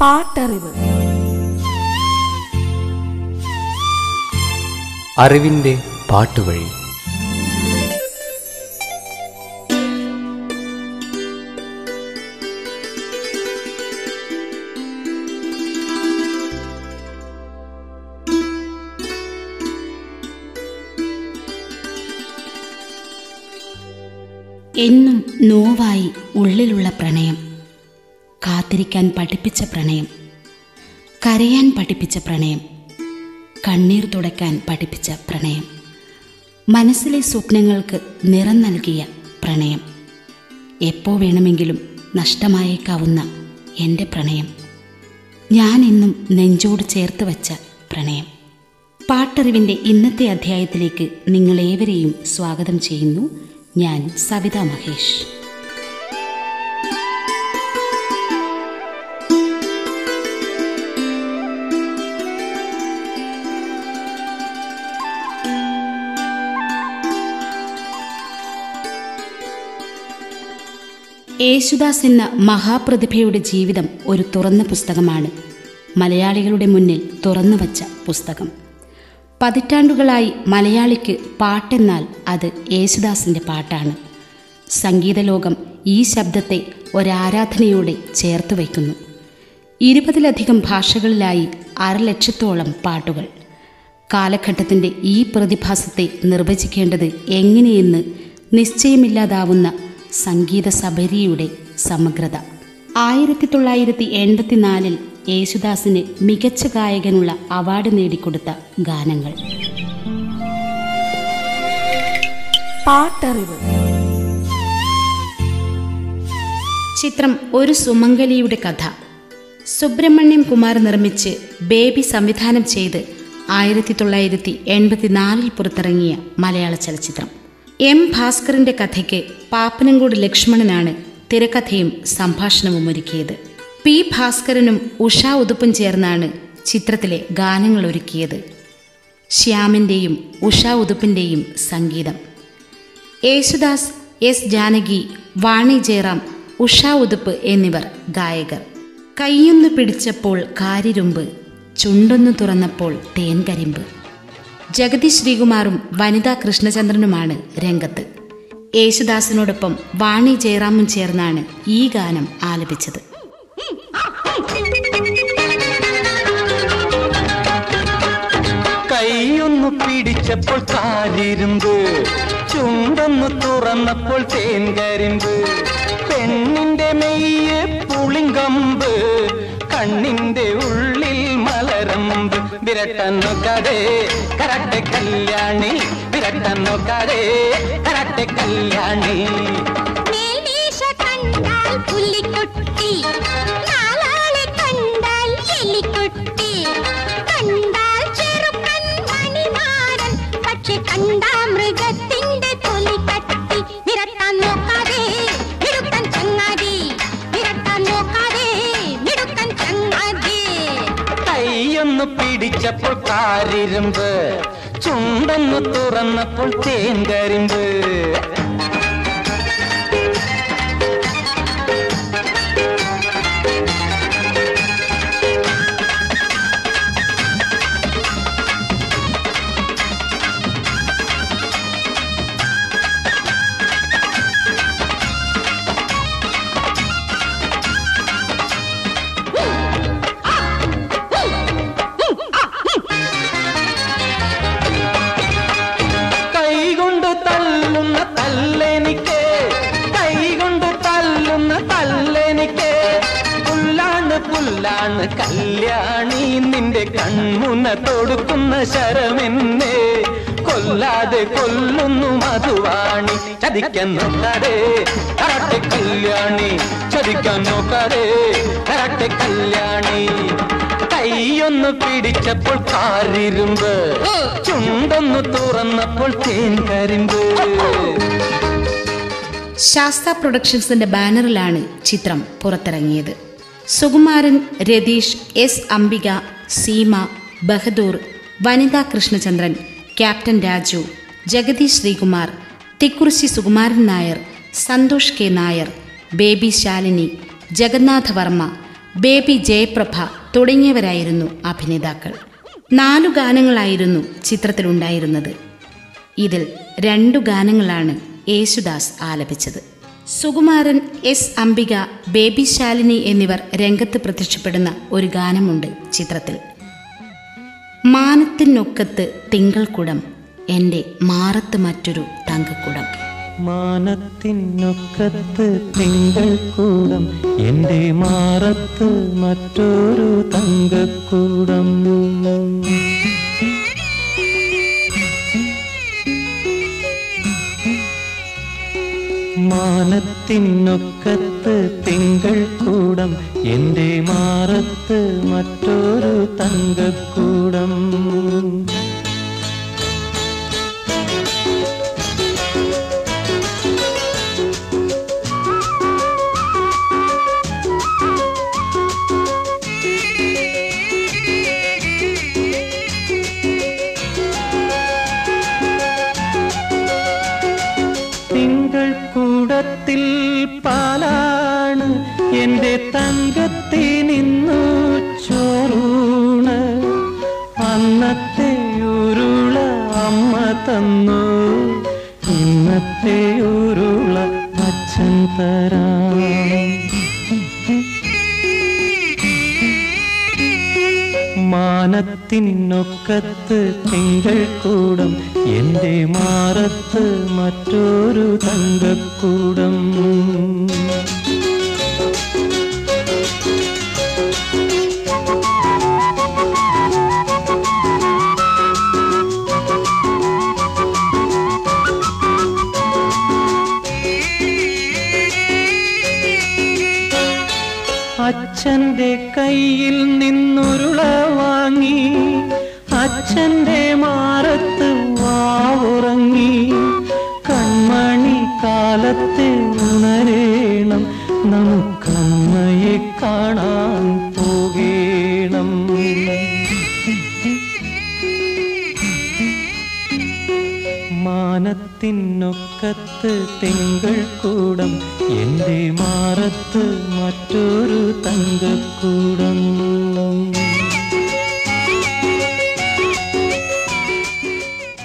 പാട്ടറിവ്. അറിവിന്റെ പാട്ടുവഴി. എന്നും നോവായി ഉള്ളിലുള്ള പ്രണയം. കാത്തിരിക്കാൻ പഠിപ്പിച്ച പ്രണയം കരയാൻ പഠിപ്പിച്ച പ്രണയം കണ്ണീർ തുടയ്ക്കാൻ പഠിപ്പിച്ച പ്രണയം മനസ്സിലെ സ്വപ്നങ്ങൾക്ക് നിറം നൽകിയ പ്രണയം എപ്പോൾ വേണമെങ്കിലും നഷ്ടമായേക്കാവുന്ന എന്റെ പ്രണയം ഞാൻ ഇന്നും നെഞ്ചോട് ചേർത്ത് വച്ച പ്രണയം. പാട്ടറിവിന്റെ ഇന്നത്തെ അധ്യായത്തിലേക്ക് നിങ്ങളേവരെയും സ്വാഗതം ചെയ്യുന്നു. ഞാൻ സവിതാ മഹേഷ്. യേശുദാസ് എന്ന മഹാപ്രതിഭയുടെ ജീവിതം ഒരു തുറന്ന പുസ്തകമാണ്. മലയാളികളുടെ മുന്നിൽ തുറന്നു വച്ച പുസ്തകം. പതിറ്റാണ്ടുകളായി മലയാളിക്ക് പാട്ടെന്നാൽ അത് യേശുദാസിന്റെ പാട്ടാണ്. സംഗീതലോകം ഈ ശബ്ദത്തെ ഒരാരാധനയോടെ ചേർത്ത് വയ്ക്കുന്നു. ഇരുപതിലധികം ഭാഷകളിലായി അരലക്ഷത്തോളം പാട്ടുകൾ. കാലഘട്ടത്തിന്റെ ഈ പ്രതിഭാസത്തെ നിർവചിക്കേണ്ടത് എങ്ങനെയെന്ന് നിശ്ചയമില്ലാതാവുന്ന സംഗീത സബരിയുടെ സമഗ്രത. ആയിരത്തി തൊള്ളായിരത്തി എൺപത്തിനാലിൽ യേശുദാസിന് മികച്ച ഗായകനുള്ള അവാർഡ് നേടിക്കൊടുത്ത ഗാനങ്ങൾ. പാട്ടറിവ്. ചിത്രം ഒരു സുമംഗലിയുടെ കഥ. സുബ്രഹ്മണ്യം കുമാർ നിർമ്മിച്ച് ബേബി സംവിധാനം ചെയ്ത് ആയിരത്തി തൊള്ളായിരത്തി എൺപത്തിനാലിൽ പുറത്തിറങ്ങിയ മലയാള ചലച്ചിത്രം. എം ഭാസ്കറിന്റെ കഥയ്ക്ക് പാപ്പനംകൂട് ലക്ഷ്മണനാണ് തിരക്കഥയും സംഭാഷണവും ഒരുക്കിയത്. പി ഭാസ്കരനും ഉഷ ഉതുപ്പും ചേർന്നാണ് ചിത്രത്തിലെ ഗാനങ്ങൾ ഒരുക്കിയത്. ശ്യാമിന്റെയും ഉഷ ഉതുപ്പിന്റെയും സംഗീതം. യേശുദാസ് എസ് ജാനകി വാണി ജയറാം ഉഷ ഉതുപ്പ് എന്നിവർ ഗായകർ. കൈയൊന്നു പിടിച്ചപ്പോൾ കാരിരുമ്പ് ചുണ്ടൊന്നു തുറന്നപ്പോൾ തേൻകരിമ്പ്. ജഗതി ശ്രീകുമാറും വനിതാ കൃഷ്ണചന്ദ്രനുമാണ് രംഗത്ത്. യേശുദാസിനോടൊപ്പം വാണി ജയറാമും ചേർന്നാണ് ഈ ഗാനം ആലപിച്ചത്. കൈയൊന്നു പിടിച്ചപ്പോൾ കാലിരുമ്പ് ചുണ്ടൊന്നു തുറന്നപ്പോൾ തേൻകരിമ്പ് പെണ്ണിന്റെ മെയ്യ് പുളിങ്കമ്പ് ഉള്ളിൽ விரட்டನ್ನು ಕಡೆ ಕರಟ್ಟೆ ಕಲ್ಯಾಣಿ விரட்டನ್ನು ಕಡೆ ಕರಟ್ಟೆ ಕಲ್ಯಾಣಿ புள்ளி குட்டி நாளாளை கண்டால் எலி குட்டி கண்டால் செருப்பன் மணிமாறன் பச்சை கண்டால் കൈയൊന്നു പിടിച്ചപ്പോൾ കാരിരുമ്പ് ചുണ്ടെന്ന് തുറന്നപ്പോൾ തേൻകരിമ്പ്. കൈകൊണ്ട് കൺമുന തൊടുക്കുന്ന ശരമെന്നേ കൊല്ലാതെ കൊല്ലുന്നു മധുവാണി. ചതിക്കാൻ നോക്കാതെ കരട്ടെ കല്യാണി. ചതിക്കാൻ നോക്കാതെ കരട്ടെ കല്യാണി. കൈയൊന്ന് പിടിച്ചപ്പോൾ കാറിരുമ്പ് ചുണ്ടൊന്ന് തുറന്നപ്പോൾ തേൻ കരിമ്പ്. ശാസ്ത പ്രൊഡക്ഷൻസിന്റെ ബാനറിലാണ് ചിത്രം പുറത്തിറങ്ങിയത്. Sukumaran Ratheesh S Ambika Seema Bahadoor Vanitha Krishnachandran captain Raju Jagadish Sreekumar Thikkurissy Sukumaran Nair Santhosh K Nair baby Shalini Jagannatha Varma baby Jayaprabha തുടങ്ങിയവരായിരുന്നു അഭിനേതാക്കൾ. നാലു ഗാനങ്ങളായിരുന്നു ചിത്രത്തിലുണ്ടായിരുന്നത്. ഇതിൽ രണ്ടു ഗാനങ്ങളാണ് യേശുദാസ് ആലപിച്ചത്. സുകുമാരൻ എസ്. അംബിക ബേബി ശാലിനി എന്നിവർ രംഗത്ത് പ്രത്യക്ഷപ്പെടുന്ന ഒരു ഗാനമുണ്ട് ചിത്രത്തിൽ. മാനത്തിനൊക്കത്ത് തിങ്കൾക്കുടം എന്റെ മാറത്ത് മറ്റൊരു തങ്കക്കുടം. മാനത്തിനൊക്കത്ത് തിങ്കൾ കൂടം എന്റെ മാറത്ത് മറ്റൊരു തങ്കക്കൂടം. മാനത്തിനൊക്കത്ത് തിങ്കൾ കൂടം എന്റെ മാറത്ത് മറ്റൊരു തങ്കക്കൂടം. മാനത്തിനൊക്കത്ത് തിങ്കൾ കൂടം. എന്റെ മാറത്ത് മറ്റൊരു തങ്കക്കൂടം. അച്ഛന്റെ കയ്യിൽ നിന്നുരുള മാനത്തിനൊക്കത്ത് തിങ്കൾ കൂടം. എന്റെ മാറത്ത് മറ്റൊരു തങ്കക്കൂടം.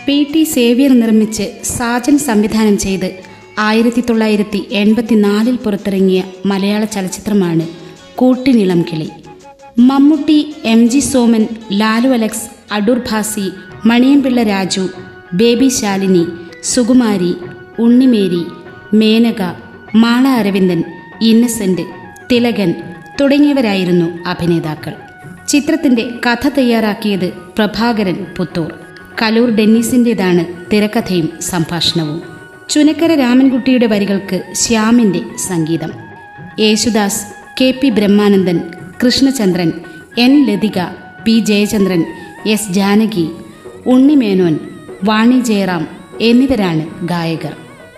പി ടി സേവ്യർ നിർമ്മിച്ച് സാജൻ സംവിധാനം ചെയ്ത് ആയിരത്തി തൊള്ളായിരത്തി എൺപത്തിനാലിൽ പുറത്തിറങ്ങിയ മലയാള ചലച്ചിത്രമാണ് Koottinilam Kili. Mammootty M G Soman Lalu Alex Adoor Bhasi Maniyanpilla Raju Baby Shalini Sukumari Unnimary Menaka Mala Aravindan Innocent Thilakan തുടങ്ങിയവരായിരുന്നു അഭിനേതാക്കൾ. ചിത്രത്തിന്റെ കഥ തയ്യാറാക്കിയത് പ്രഭാകരൻ പുത്തൂർ. കലൂർ ഡെന്നീസിന്റെതാണ് തിരക്കഥയും സംഭാഷണവും. ചുനക്കര രാമൻകുട്ടിയുടെ വരികൾക്ക് ശ്യാമിന്റെ സംഗീതം. Yesudas K P Brahmanandan Krishnachandran N Lathika P Jayachandran S Janaki Unnimenon Vani Jairam എന്നിവരാണ് ഗായകർ.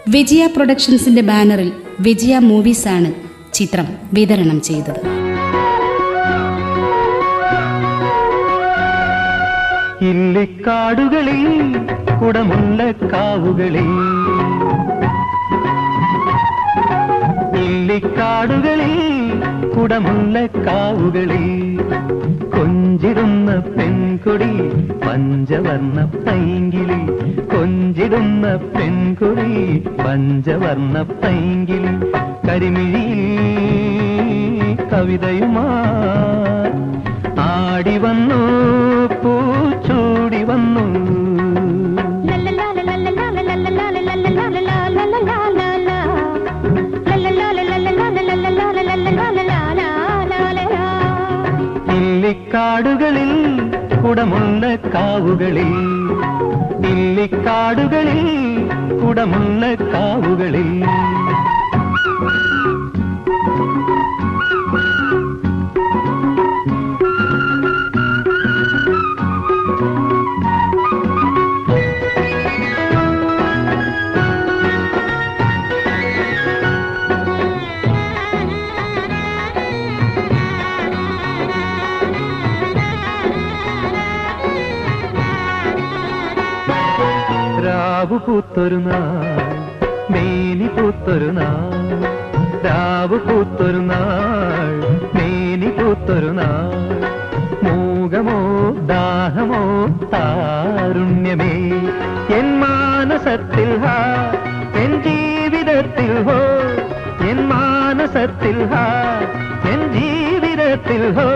വിജയ പ്രൊഡക്ഷൻസിന്റെ ബാനറിൽ വിജയ മൂവീസാണ് ചിത്രം വിതരണം ചെയ്തത്. ഇല്ലിക്കാടുകളിൽ കുടമുള്ള കാവുകളിൽ ഇല്ലിക്കാടുകളിൽ കുടമുള്ള കാവുകളിൽ കൊഞ്ചിടുന്ന പെൺകുടി പഞ്ചവർണ പൈങ്കിളി കൊഞ്ചിടുന്ന പെൺകുടി പഞ്ചവർണ പൈങ്കിളി കരിമിഴി കവിതയുമാ കുടമുള്ള കാവുകളിൽ ദില്ലിക്കാടുകളിൽ കുടമുള്ള കാവുകളിൽ. പൂത്തൊരു നാൾ മേനി പൂത്തൊരു നാൾ രാവ് പൂത്തൊരു നാൾ മേനി പൂത്തൊരു നാൾ. മൂകമോ ദാഹമോ താരുണ്യമേ എൻ മാനസത്തിൽ ഹാ എൻ ജീവിതത്തിൽ ഹോ എൻ മാനസത്തിൽ ഹാ എൻ ജീവിതത്തിൽ ഹോ.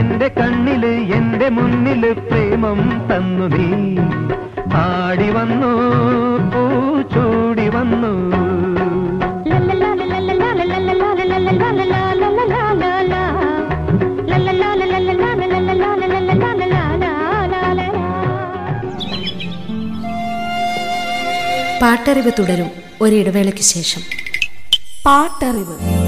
എന്റെ കണ്ണിൽ എന്റെ മുന്നിൽ പ്രേമം തന്നു നീ. ആടി വന്നു പൂച്ചൂടി ചൂടി വന്നു. പാട്ടറിവ് തുടരും ഒരിടവേളയ്ക്ക് ശേഷം. പാട്ടറിവ്.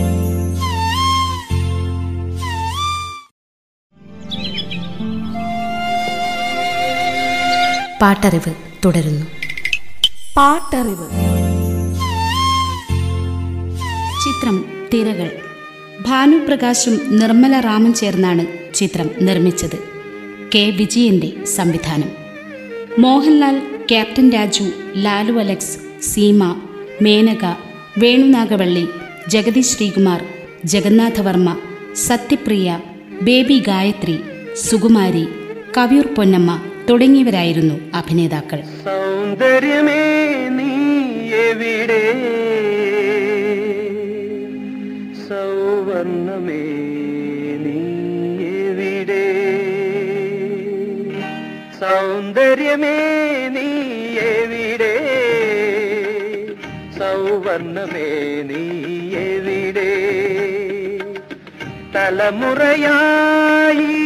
പാട്ടറിവ് തുടരുന്നു. പാട്ടറിവ്. ചിത്രം തിരകൾ. ഭാനുപ്രകാശും നിർമ്മല റാമും ചേർന്നാണ് ചിത്രം നിർമ്മിച്ചത്. കെ. വിജയന്റെ സംവിധാനം. Mohanlal Captain Raju Lalu Alex Seema Menaka Venunagavally Jagathy Sreekumar Jagannathavarma Sathyapriya Baby Gayathri Sukumari Kaviyoor Ponnamma തുടങ്ങിയവരായിരുന്നു അഭിനേതാക്കൾ. നീ സൗവർണമേ നീ നീ സൗവർണമേ നീ തലമുറയായി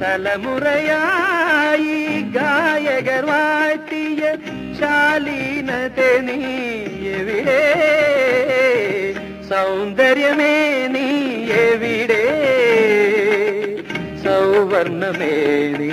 തലമുറയായി ഗായകർ വാഴ്ത്തിയ ശാലീനത നീ എവിടെ സൗന്ദര്യമേ നീ എവിടെ സൗവർണമേ നീ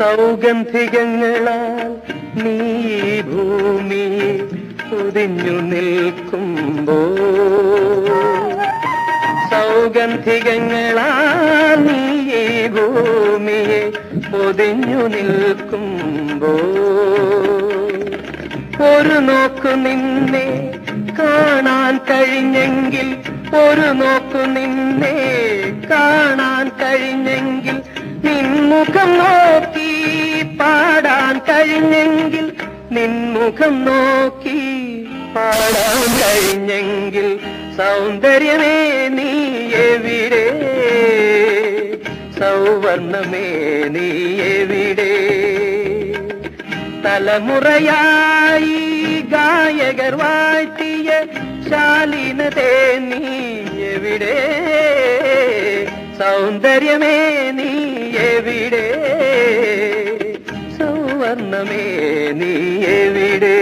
സൗഗന്ധികങ്ങളാൽ നീ ഭൂമി പൊതിഞ്ഞു നിൽക്കുമ്പോ. സൗഗന്ധികങ്ങളാൽ നീ ഭൂമിയെ പൊതിഞ്ഞു നിൽക്കുമ്പോ. ഒരു നോക്കു നിന്നെ കാണാൻ കഴിഞ്ഞെങ്കിൽ ഒരു നോക്കു നിന്നെ കാണാൻ കഴിഞ്ഞെങ്കിൽ നിൻമുഖം നോക്കി പാടാൻ കഴിഞ്ഞെങ്കിൽ നിൻമുഖം നോക്കി പാടാൻ കഴിഞ്ഞെങ്കിൽ സൗന്ദര്യമേ നീ എവിടെ? സൗവർണമേ നീ എവിടെ? തലമുറയായി ഗായകർ വാഴ്ത്തിയ ശാലീനതേ നീ എവിടെ? സൗന്ദര്യമേ നീ എവിടെ? സൗവർണമേ നീ എവിടെ?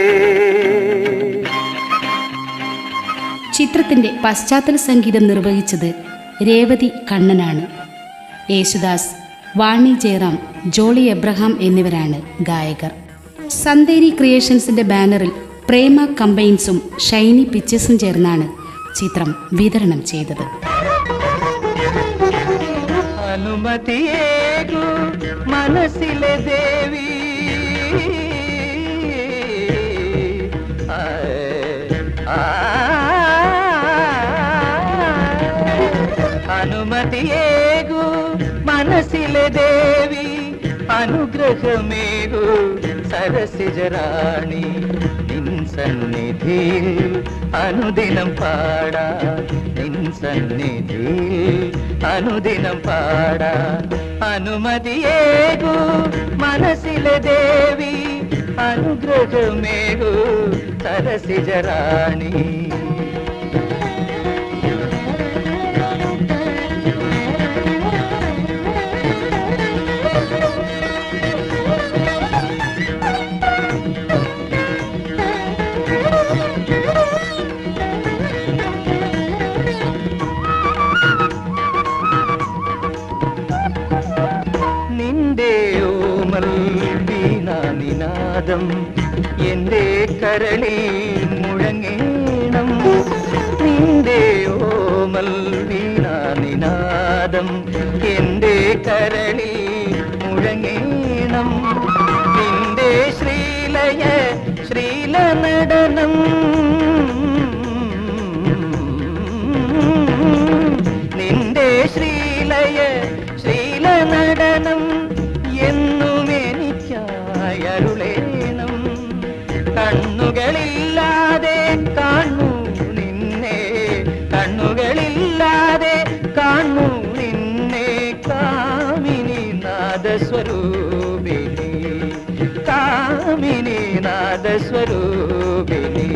ചിത്രത്തിന്റെ പശ്ചാത്തല സംഗീതം നിർവഹിച്ചത് രേവതി കണ്ണനാണ്. യേശുദാസ് വാണി ജയറാം ജോളി എബ്രഹാം എന്നിവരാണ് ഗായകർ. സന്തേരി ക്രിയേഷൻസിന്റെ ബാനറിൽ പ്രേമ കമ്പൈൻസും ഷൈനി പിക്ചേഴ്സും ചേർന്നാണ് ചിത്രം വിതരണം ചെയ്തത്. അനുമതിയേകു മനസ്സിലെ ദേവി മനസ്സിലെ ദേവി അനുഗ്രഹമേകു സരസിജറാണി നിൻ സന്നിധിയിൽ അനുദിനം പാടാ നിൻ സന്നിധിയിൽ അനുദിനം പാടാ അനുമതിയേകു മനസ്സിലെ ദേവി അനുഗ്രഹമേകു എന്റെ കരളിൽ മുഴങ്ങേണം. നിന്റെ ഓമൽ വീണാനിനാദം എന്റെ കരളിൽ മുഴങ്ങേണം. നിന്റെ ശ്രീലയ ശ്രീല നടനം. നിന്റെ ശ്രീലയ ശ്രീല നടനം. കണ്ണുകളില്ലാതെ കാണൂ നിന്നെ. കണ്ണുകളില്ലാതെ കാണൂ നിന്നെ. കാമിനി നാദസ്വരൂപിണി കാമിനി നാദസ്വരൂപിണി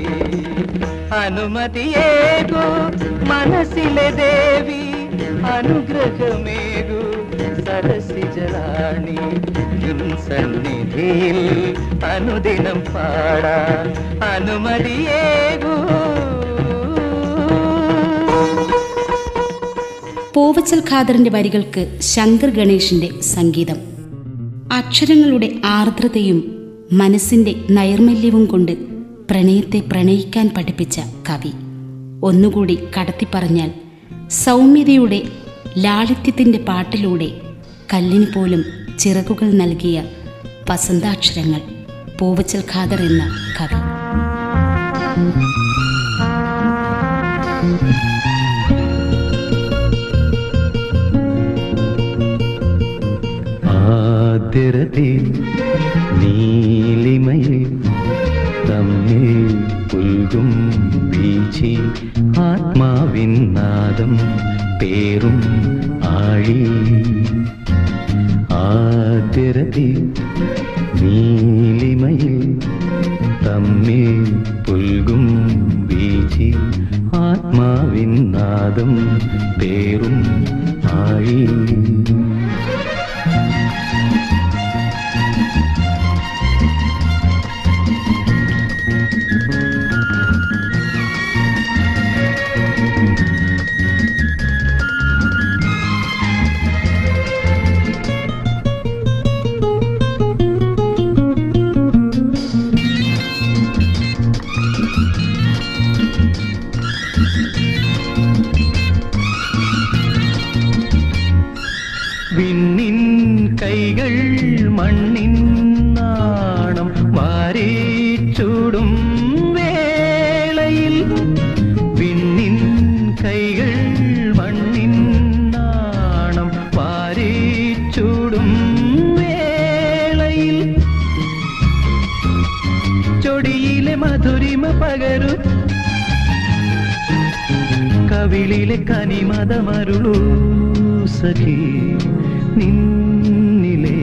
അനുമതിയേകു മനസ്സിലെ ദേവി അനുഗ്രഹമേകു. സരസിജറാണി സന്നിധിയിൽ അനുദിനം പാടാൻ അനുമതിയേകൂ. പൂവച്ചൽ ഖാദറിന്റെ വരികൾക്ക് ശങ്കർ ഗണേഷിന്റെ സംഗീതം. അക്ഷരങ്ങളുടെ ആർദ്രതയും മനസ്സിന്റെ നൈർമല്യവും കൊണ്ട് പ്രണയത്തെ പ്രണയിക്കാൻ പഠിപ്പിച്ച കവി. ഒന്നുകൂടി കടത്തിപ്പറഞ്ഞാൽ സൗമ്യതയുടെ ലാളിത്യത്തിന്റെ പാട്ടിലൂടെ കല്ലിന് പോലും ചിറകുകൾ നൽകിയ വസന്താക്ഷരങ്ങൾ പൂവച്ചൽ ഖാദർ എന്ന കവി. ആദ്യരതി നീലിമയിൽ തമ്മിൽ പുൽകും ആത്മാവിൻ നാദം മധുരിമ പകരു. കവിളിലെ കനിമതമരുളൂ സഖി നിന്നിലെ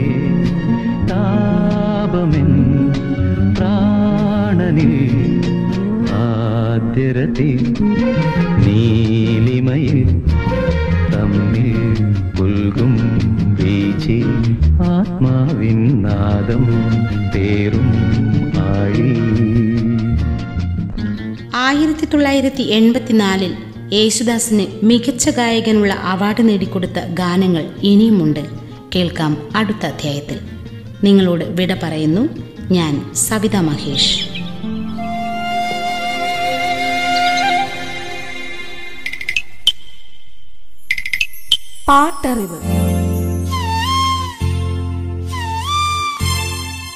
താപമെൻ പ്രാണനിൽ ആദ്യരത്തിൽ നീലിമയിൽ തമ്മിൽ പുൽകും വീച്ചി ആത്മാവിൻ നാദം പേറും ആയിരത്തി തൊള്ളായിരത്തി എൺപത്തിനാലിൽ യേശുദാസിന് മികച്ച ഗായകനുള്ള അവാർഡ് നേടിക്കൊടുത്ത ഗാനങ്ങൾ ഇനിയുമുണ്ട്. കേൾക്കാം അടുത്ത അധ്യായത്തിൽ. നിങ്ങളോട് വിട പറയുന്നു ഞാൻ സവിത മഹേഷ്. പാട്ടറിവ്.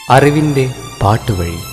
അറിവിന്റെ പാട്ടുവഴി